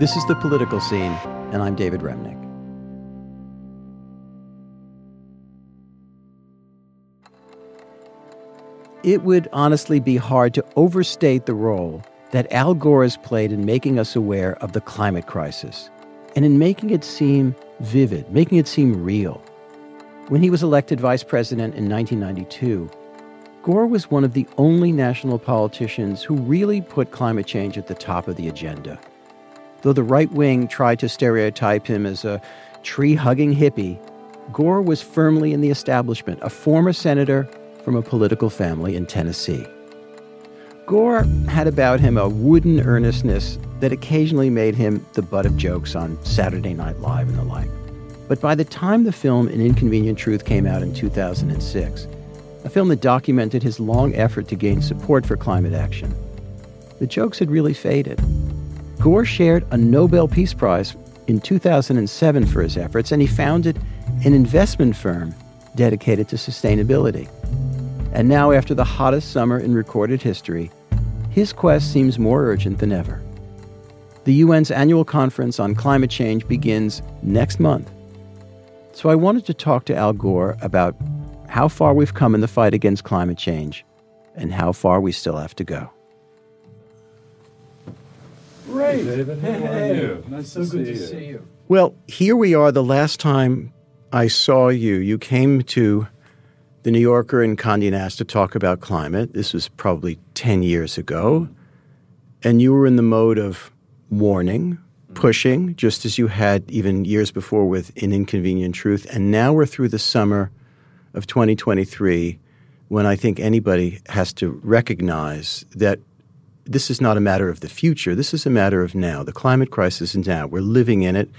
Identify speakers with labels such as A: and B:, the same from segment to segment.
A: This is The Political Scene, and I'm David Remnick. It would honestly be hard to overstate the role that Al Gore has played in making us aware of the climate crisis and in making it seem vivid, making it seem real. When he was elected vice president in 1992, Gore was one of the only national politicians who really put climate change at the top of the agenda. Though the right wing tried to stereotype him as a tree hugging hippie, Gore was firmly in the establishment, a former senator from a political family in Tennessee. Gore had about him a wooden earnestness that occasionally made him the butt of jokes on Saturday Night Live and the like. But by the time the film An Inconvenient Truth came out in 2006, a film that documented his long effort to gain support for climate action, the jokes had really faded. Gore shared a Nobel Peace Prize in 2007 for his efforts, and he founded an investment firm dedicated to sustainability. And now, after the hottest summer in recorded history, his quest seems more urgent than ever. The UN's annual conference on climate change begins next month. So I wanted to talk to Al Gore about how far we've come in the fight against climate change and how far we still have to go.
B: Great. Hey, David. How are you? Nice so to good see to you. see you.
A: Well, here we are. The last time I saw you, you came to the New Yorker and Condé Nast to talk about climate. This was probably 10 years ago. And you were in the mode of warning, mm-hmm. pushing, just as you had even years before with An Inconvenient Truth. And now we're through the summer of 2023 when I think anybody has to recognize that this is not a matter of the future. This is a matter of now. The climate crisis is now. We're living in it.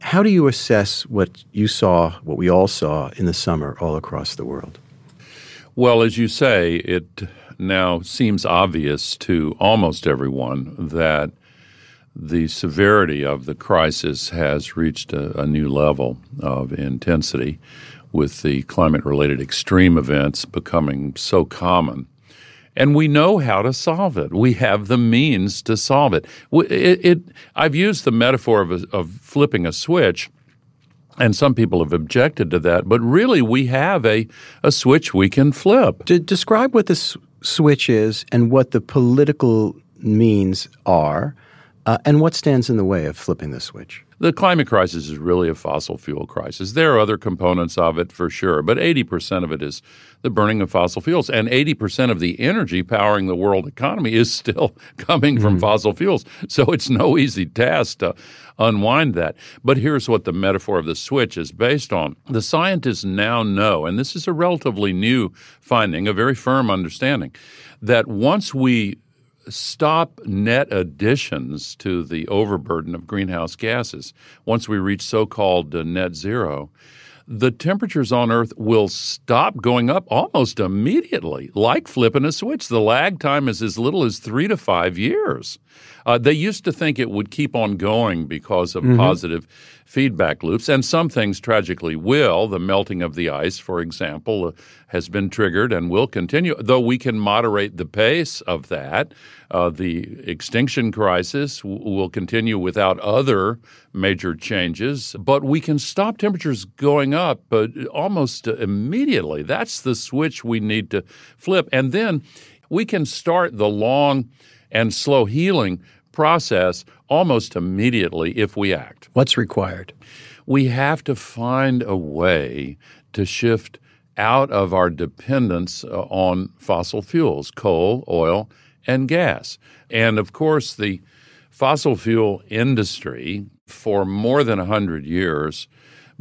A: How do you assess what you saw, what we all saw in the summer all across the world?
B: Well, as you say, it now seems obvious to almost everyone that the severity of the crisis has reached a, a new level of intensity with the climate related extreme events becoming so common and we know how to solve it. We have the means to solve it. it, it I've used the metaphor of, a, of flipping a switch, and some people have objected to that, but really we have a, a switch we can flip.
A: To describe what this switch is and what the political means are, uh, and what stands in the way of flipping the switch
B: the climate crisis is really a fossil fuel crisis. There are other components of it for sure, but 80% of it is the burning of fossil fuels. And 80% of the energy powering the world economy is still coming from mm-hmm. fossil fuels. So it's no easy task to unwind that. But here's what the metaphor of the switch is based on. The scientists now know, and this is a relatively new finding, a very firm understanding, that once we stop net additions to the overburden of greenhouse gases once we reach so called uh, net zero the temperatures on Earth will stop going up almost immediately, like flipping a switch. The lag time is as little as three to five years. Uh, they used to think it would keep on going because of mm-hmm. positive feedback loops, and some things tragically will. The melting of the ice, for example, uh, has been triggered and will continue, though we can moderate the pace of that. Uh, the extinction crisis w- will continue without other major changes, but we can stop temperatures going up uh, almost immediately. That's the switch we need to flip. And then we can start the long and slow healing process almost immediately if we act.
A: What's required?
B: We have to find a way to shift out of our dependence uh, on fossil fuels, coal, oil, and gas. And of course, the fossil fuel industry for more than 100 years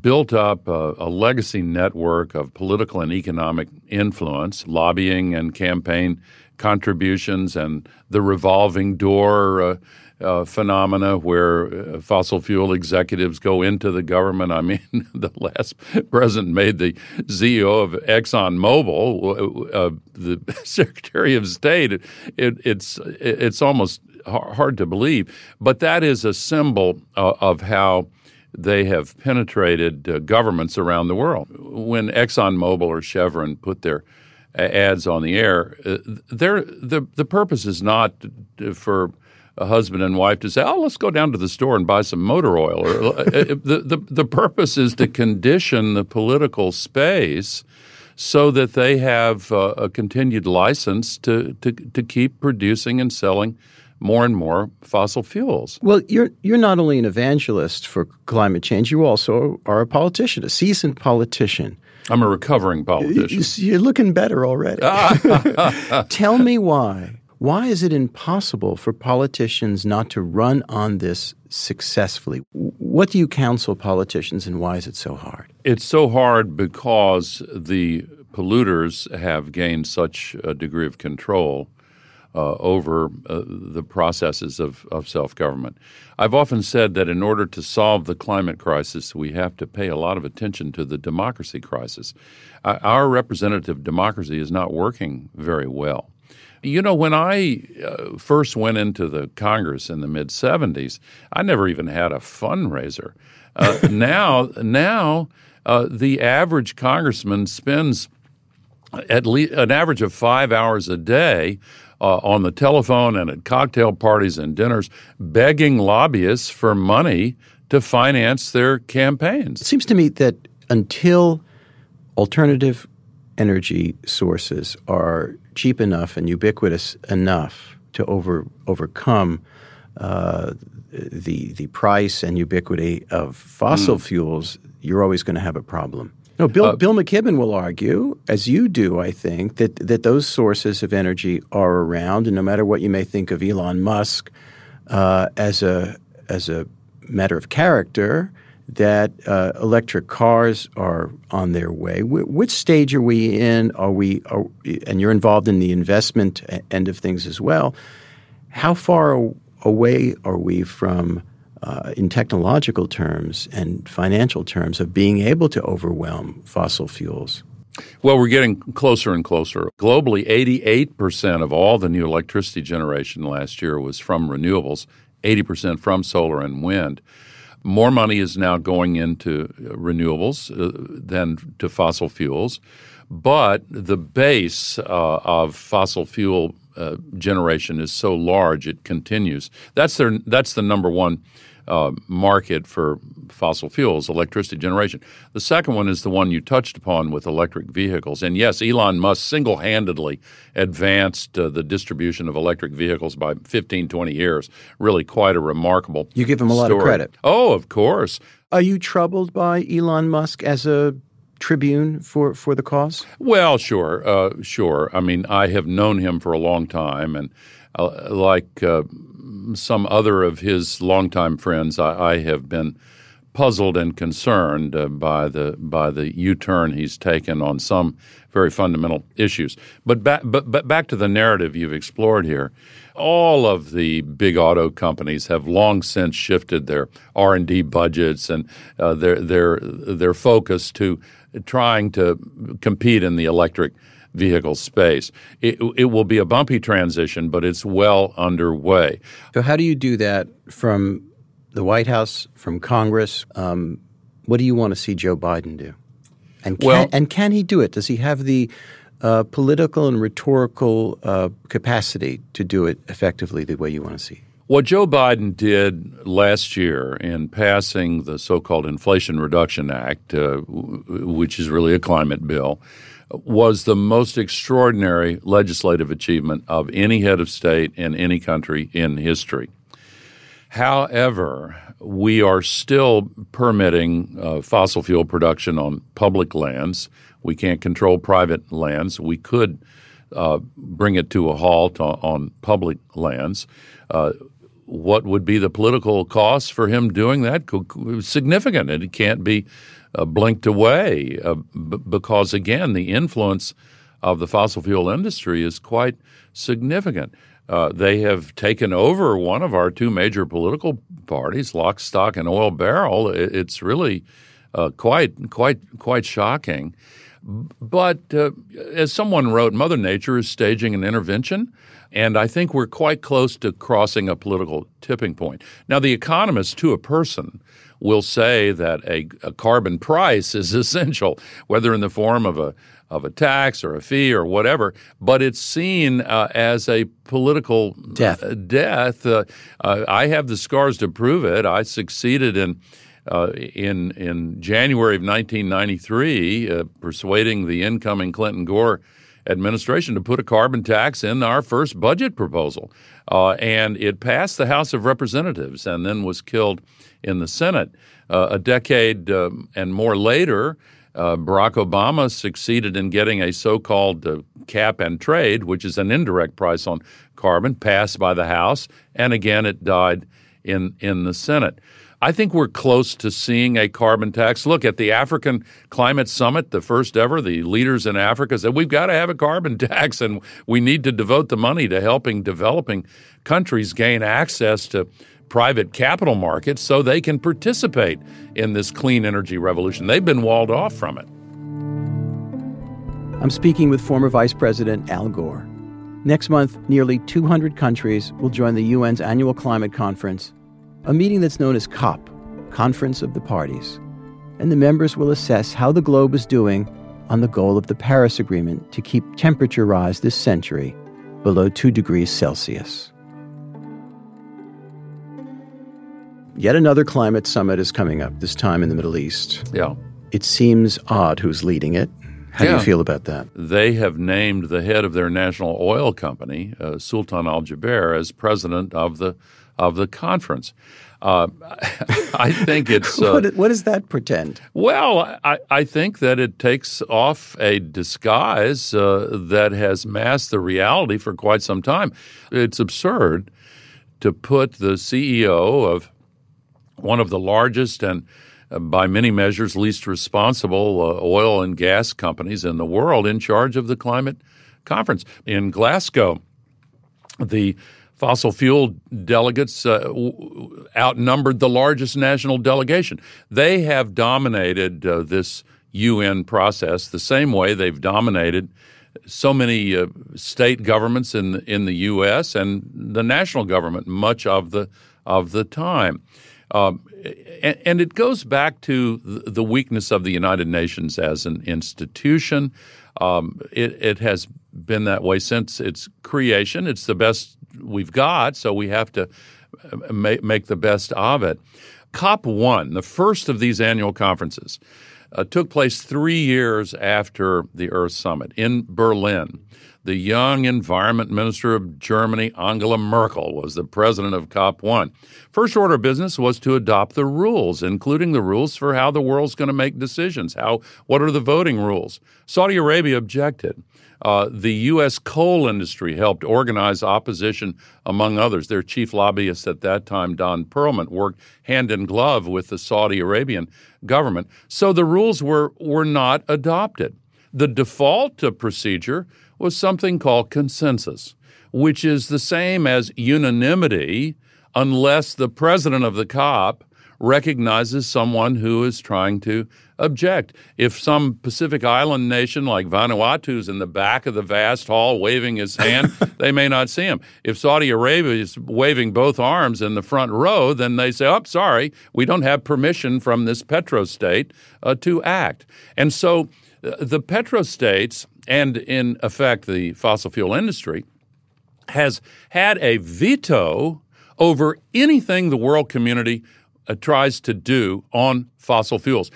B: built up a, a, legacy network of political and economic influence, lobbying and campaign contributions, and the revolving door uh, uh, phenomena where uh, fossil fuel executives go into the government. I mean, the last president made the CEO of ExxonMobil uh, the Secretary of State. It, it, it's it's almost hard to believe, but that is a symbol uh, of how they have penetrated uh, governments around the world. When ExxonMobil or Chevron put their uh, ads on the air, uh, the the purpose is not for a husband and wife to say, "Oh, let's go down to the store and buy some motor oil." Or, uh, the, the the purpose is to condition the political space so that they have uh, a continued license to, to to keep producing and selling more and more fossil fuels.
A: Well, you're you're not only an evangelist for climate change, you also are a politician, a seasoned politician.
B: I'm a recovering politician.
A: You're looking better already. Tell me why. Why is it impossible for politicians not to run on this successfully? What do you counsel politicians, and why is it so hard?
B: It's so hard because the polluters have gained such a degree of control uh, over uh, the processes of, of self government. I've often said that in order to solve the climate crisis, we have to pay a lot of attention to the democracy crisis. Uh, our representative democracy is not working very well. You know, when I uh, first went into the Congress in the mid 70s, I never even had a fundraiser. Uh, now, now uh, the average congressman spends at least an average of five hours a day uh, on the telephone and at cocktail parties and dinners begging lobbyists for money to finance their campaigns.
A: It seems to me that until alternative energy sources are cheap enough and ubiquitous enough to over, overcome uh, the the price and ubiquity of fossil mm. fuels, you're always going to have a problem. No, Bill, uh, Bill McKibben will argue, as you do, I think, that, that those sources of energy are around, and no matter what you may think of Elon Musk uh, as a as a matter of character, that uh, electric cars are on their way. Wh- which stage are we in? Are we? Are, and you're involved in the investment end of things as well. How far away are we from? Uh, in technological terms and financial terms of being able to overwhelm fossil fuels?
B: Well, we're getting closer and closer. Globally, 88% of all the new electricity generation last year was from renewables, 80% from solar and wind. More money is now going into renewables uh, than to fossil fuels, but the base uh, of fossil fuel uh, generation is so large it continues. That's their that's the number one uh, market for fossil fuels, electricity generation. The second one is the one you touched upon with electric vehicles. And yes, Elon Musk single handedly advanced uh, the distribution of electric vehicles by 15, 20 years. Really quite a remarkable
A: You give him a lot
B: story.
A: of credit.
B: Oh, of course.
A: Are you troubled by Elon Musk as a tribune for, for the cause?
B: Well, sure, uh, sure. I mean, I have known him for a long time, and uh, like uh, some other of his longtime friends, I, I have been puzzled and concerned uh, by the by the U-turn he's taken on some very fundamental issues. But back but, but back to the narrative you've explored here. All of the big auto companies have long since shifted their R and D budgets and uh, their their their focus to trying to compete in the electric vehicle space. It, it will be a bumpy transition, but it's well underway.
A: So, how do you do that from the White House, from Congress? Um, what do you want to see Joe Biden do? And can, well, and can he do it? Does he have the uh, political and rhetorical uh, capacity to do it effectively the way you want to see?
B: What Joe Biden did last year in passing the so called Inflation Reduction Act, uh, which is really a climate bill, was the most extraordinary legislative achievement of any head of state in any country in history. However, we are still permitting uh, fossil fuel production on public lands. We can't control private lands. We could uh, bring it to a halt on, on public lands. Uh, what would be the political cost for him doing that? Significant, and it can't be uh, blinked away uh, b- because, again, the influence of the fossil fuel industry is quite significant. Uh, they have taken over one of our two major political parties, lock, stock, and oil barrel. It, it's really uh, quite, quite, quite shocking. But uh, as someone wrote, Mother Nature is staging an intervention, and I think we're quite close to crossing a political tipping point. Now, the economists, to a person, will say that a, a carbon price is essential, whether in the form of a of a tax or a fee or whatever, but it's seen uh, as a political
A: death.
B: Uh, death. Uh, uh I have the scars to prove it. I succeeded in uh, in in January of 1993, uh, persuading the incoming Clinton Gore administration to put a carbon tax in our first budget proposal, uh, and it passed the House of Representatives and then was killed in the Senate. Uh, a decade um, and more later. Uh, Barack Obama succeeded in getting a so-called cap and trade, which is an indirect price on carbon, passed by the House, and again it died in in the Senate. I think we're close to seeing a carbon tax. Look at the African Climate Summit, the first ever. The leaders in Africa said we've got to have a carbon tax and we need to devote the money to helping developing countries gain access to private capital markets so they can participate in this clean energy revolution. They've been walled off from it.
A: I'm speaking with former Vice President Al Gore. Next month, nearly 200 countries will join the UN's annual climate conference a meeting that's known as COP, Conference of the Parties. And the members will assess how the globe is doing on the goal of the Paris Agreement to keep temperature rise this century below 2 degrees Celsius. Yet another climate summit is coming up, this time in the Middle East.
B: Yeah.
A: It seems odd who's leading it. How yeah. do you feel about that?
B: They have named the head of their national oil company, uh, Sultan Al Jaber, as president of the of the conference. Uh, I think it's.
A: Uh, what, what, does that pretend?
B: Well, I, I, think that it takes off a disguise uh, that has masked the reality for quite some time. It's absurd to put the CEO of one of the largest and uh, by many measures least responsible uh, oil and gas companies in the world in charge of the climate conference in Glasgow. The fossil fuel delegates uh, w- outnumbered the largest national delegation. They have dominated uh, this UN process the same way they've dominated so many uh, state governments in in the U.S. and the national government much of the of the time. Um, and, it goes back to the weakness of the United Nations as an institution. Um, it, it, has been that way since its creation. It's the best we've got, so we have to uh, make, make the best of it. COP 1, the first of these annual conferences, uh, took place three years after the Earth Summit in Berlin. The young environment minister of Germany, Angela Merkel, was the president of COP1. First order of business was to adopt the rules, including the rules for how the world's going to make decisions. How, what are the voting rules? Saudi Arabia objected. Uh, the U.S. coal industry helped organize opposition, among others. Their chief lobbyist at that time, Don Pearlman, worked hand in glove with the Saudi Arabian government. So the rules were, were not adopted. The default procedure was something called consensus, which is the same as unanimity unless the president of the COP recognizes someone who is trying to object. If some Pacific Island nation like Vanuatu is in the back of the vast hall waving his hand, they may not see him. If Saudi Arabia is waving both arms in the front row, then they say, oh, sorry, we don't have permission from this petrostate uh, to act. And so the petrostates, and in effect the fossil fuel industry, has had a veto over anything the world community uh, tries to do on fossil fuels.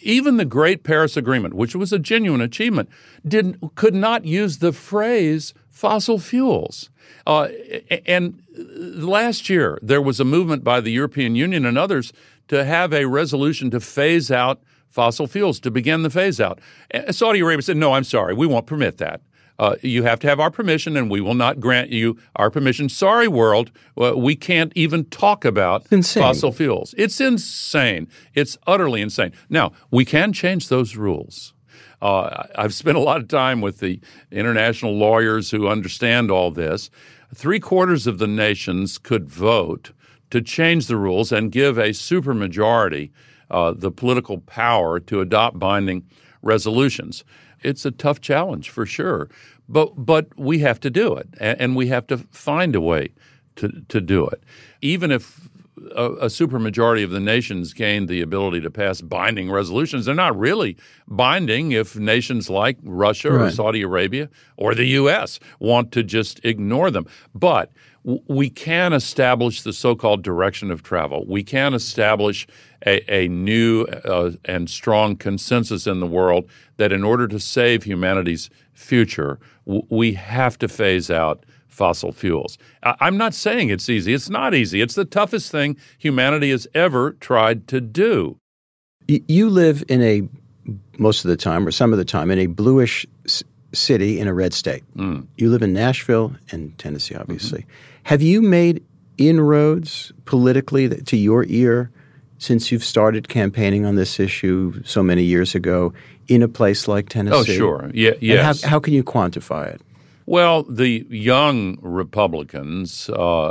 B: Even the Great Paris Agreement, which was a genuine achievement, did could not use the phrase fossil fuels. Uh, and last year, there was a movement by the European Union and others to have a resolution to phase out fossil fuels, to begin the phase out. Saudi Arabia said, no, I'm sorry, we won't permit that. Uh, you have to have our permission, and we will not grant you our permission. Sorry, world, uh, we can't even talk about fossil fuels. It's insane. It's utterly insane. Now, we can change those rules. Uh, I've spent a lot of time with the international lawyers who understand all this. Three quarters of the nations could vote to change the rules and give a supermajority uh, the political power to adopt binding resolutions. It's a tough challenge for sure, but but we have to do it, and we have to find a way to to do it, even if a, a supermajority of the nations gained the ability to pass binding resolutions. They're not really binding if nations like Russia right. or Saudi Arabia or the U.S. want to just ignore them. But we can establish the so-called direction of travel. We can establish a, a new uh, and strong consensus in the world that in order to save humanity's future, w- we have to phase out fossil fuels. I'm not saying it's easy. It's not easy. It's the toughest thing humanity has ever tried to do.
A: You live in a, most of the time, or some of the time, in a bluish city in a red state. Mm. You live in Nashville and Tennessee, obviously. Mm-hmm. Have you made inroads politically to your ear since you've started campaigning on this issue so many years ago in a place like Tennessee?
B: Oh, sure. Yeah, yes.
A: How, how, can you quantify it?
B: Well, the young Republicans uh,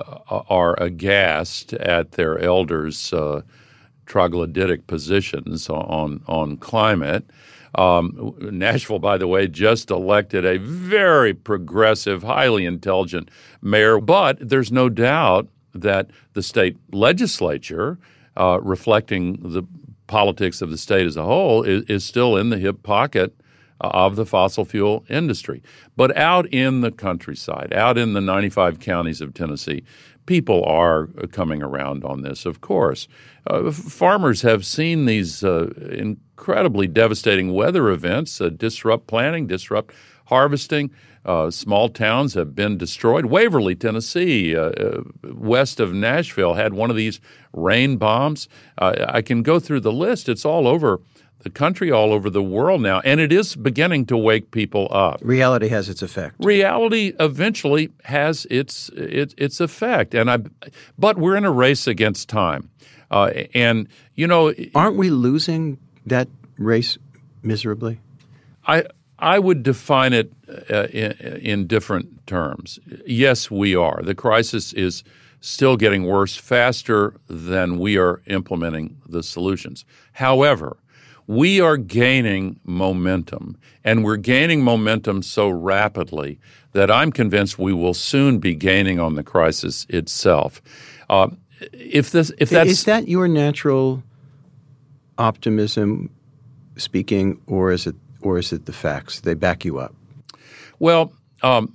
B: are aghast at their elders' uh, troglodytic positions on on climate. Um, Nashville, by the way, just elected a very progressive, highly intelligent mayor, but there's no doubt that the state legislature, uh, reflecting the politics of the state as a whole, is, is still in the hip pocket of the fossil fuel industry. But out in the countryside, out in the 95 counties of Tennessee, people are coming around on this, of course. Uh, farmers have seen these uh, incredibly devastating weather events uh, disrupt planting, disrupt harvesting. Uh, small towns have been destroyed. Waverly, Tennessee, uh, uh, west of Nashville, had one of these rain bombs. I can go through the list, it's all over the country, all over the world now, and it is beginning to wake people up.
A: Reality has its effect.
B: Reality eventually has its its, its effect, and I. But we're in a race against time, uh, and you know,
A: aren't we losing that race miserably?
B: I I would define it uh, in, in different terms. Yes, we are. The crisis is still getting worse faster than we are implementing the solutions. However, we are gaining momentum, and we're gaining momentum so rapidly that I'm convinced we will soon be gaining on the crisis itself. Uh, if this, if that's
A: is that your natural optimism speaking, or is it, or is it the facts? They back you up.
B: Well, um,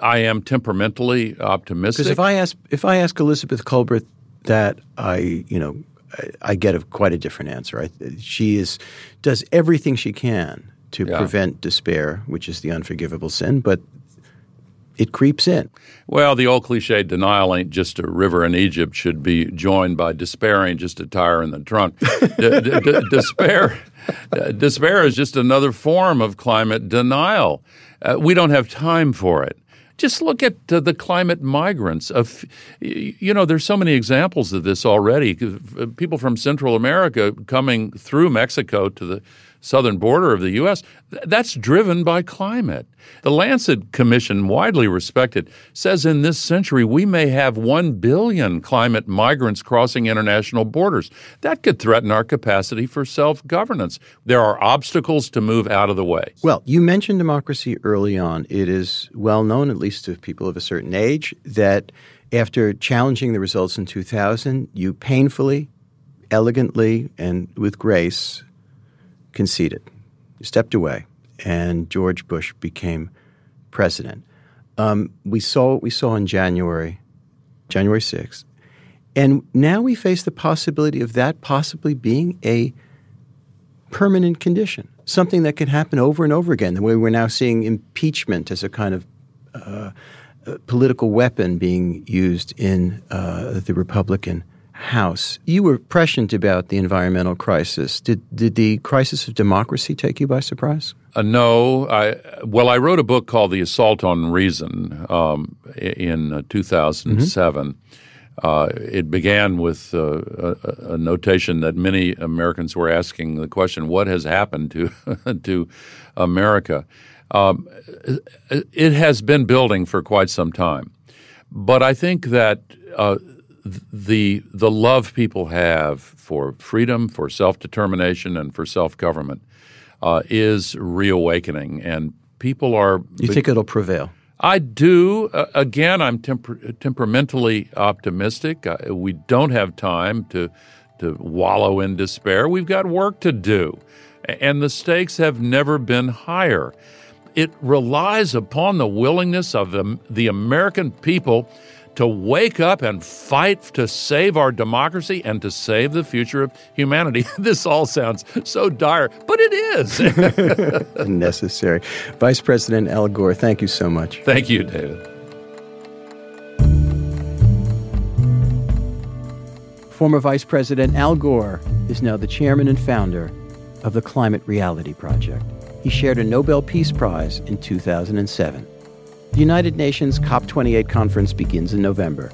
B: I am temperamentally optimistic.
A: Because if I ask if I ask Elizabeth Kolbert that I you know I get a, quite a different answer. I, she is does everything she can to yeah. prevent despair, which is the unforgivable sin, but it creeps in.
B: Well, the old cliche denial ain't just a river in Egypt should be joined by despair ain't just a tire in the trunk. d- d- d- despair, despair is just another form of climate denial. Uh, we don't have time for it. Just look at uh, the climate migrants. Of, you know, there's so many examples of this already. People from Central America coming through Mexico to the southern border of the U.S., that's driven by climate. The Lancet Commission, widely respected, says in this century we may have 1 billion climate migrants crossing international borders. That could threaten our capacity for self governance. There are obstacles to move out of the way.
A: Well, you mentioned democracy early on. It is well known, at least to people of a certain age, that after challenging the results in 2000, you painfully, elegantly, and with grace conceded, stepped away, and George Bush became president. Um, we saw what we saw in January, January 6th. And now we face the possibility of that possibly being a permanent condition, something that can happen over and over again, the way we're now seeing impeachment as a kind of uh, political weapon being used in uh, the Republican House. You were prescient about the environmental crisis. Did, did the crisis of democracy take you by surprise?
B: Uh, no. I, well, I wrote a book called The Assault on Reason um, in uh, 2007. Mm-hmm. Uh, it began with uh, a, a, notation that many Americans were asking the question, "What has happened to to America?" Um, it has been building for quite some time, but I think that uh, the the love people have for freedom, for self determination, and for self government uh, is reawakening, and people are.
A: You think it'll prevail?
B: I do. Uh, again, I'm temper- temperamentally optimistic. Uh, we don't have time to to wallow in despair. We've got work to do, and the stakes have never been higher. It relies upon the willingness of the, the American people to wake up and fight to save our democracy and to save the future of humanity. this all sounds so dire, but it
A: is necessary. Vice President Al Gore, thank you so much.
B: Thank you, David.
A: Former Vice President Al Gore is now the chairman and founder of the Climate Reality Project. He shared a Nobel Peace Prize in 2007. The United Nations COP28 conference begins in November.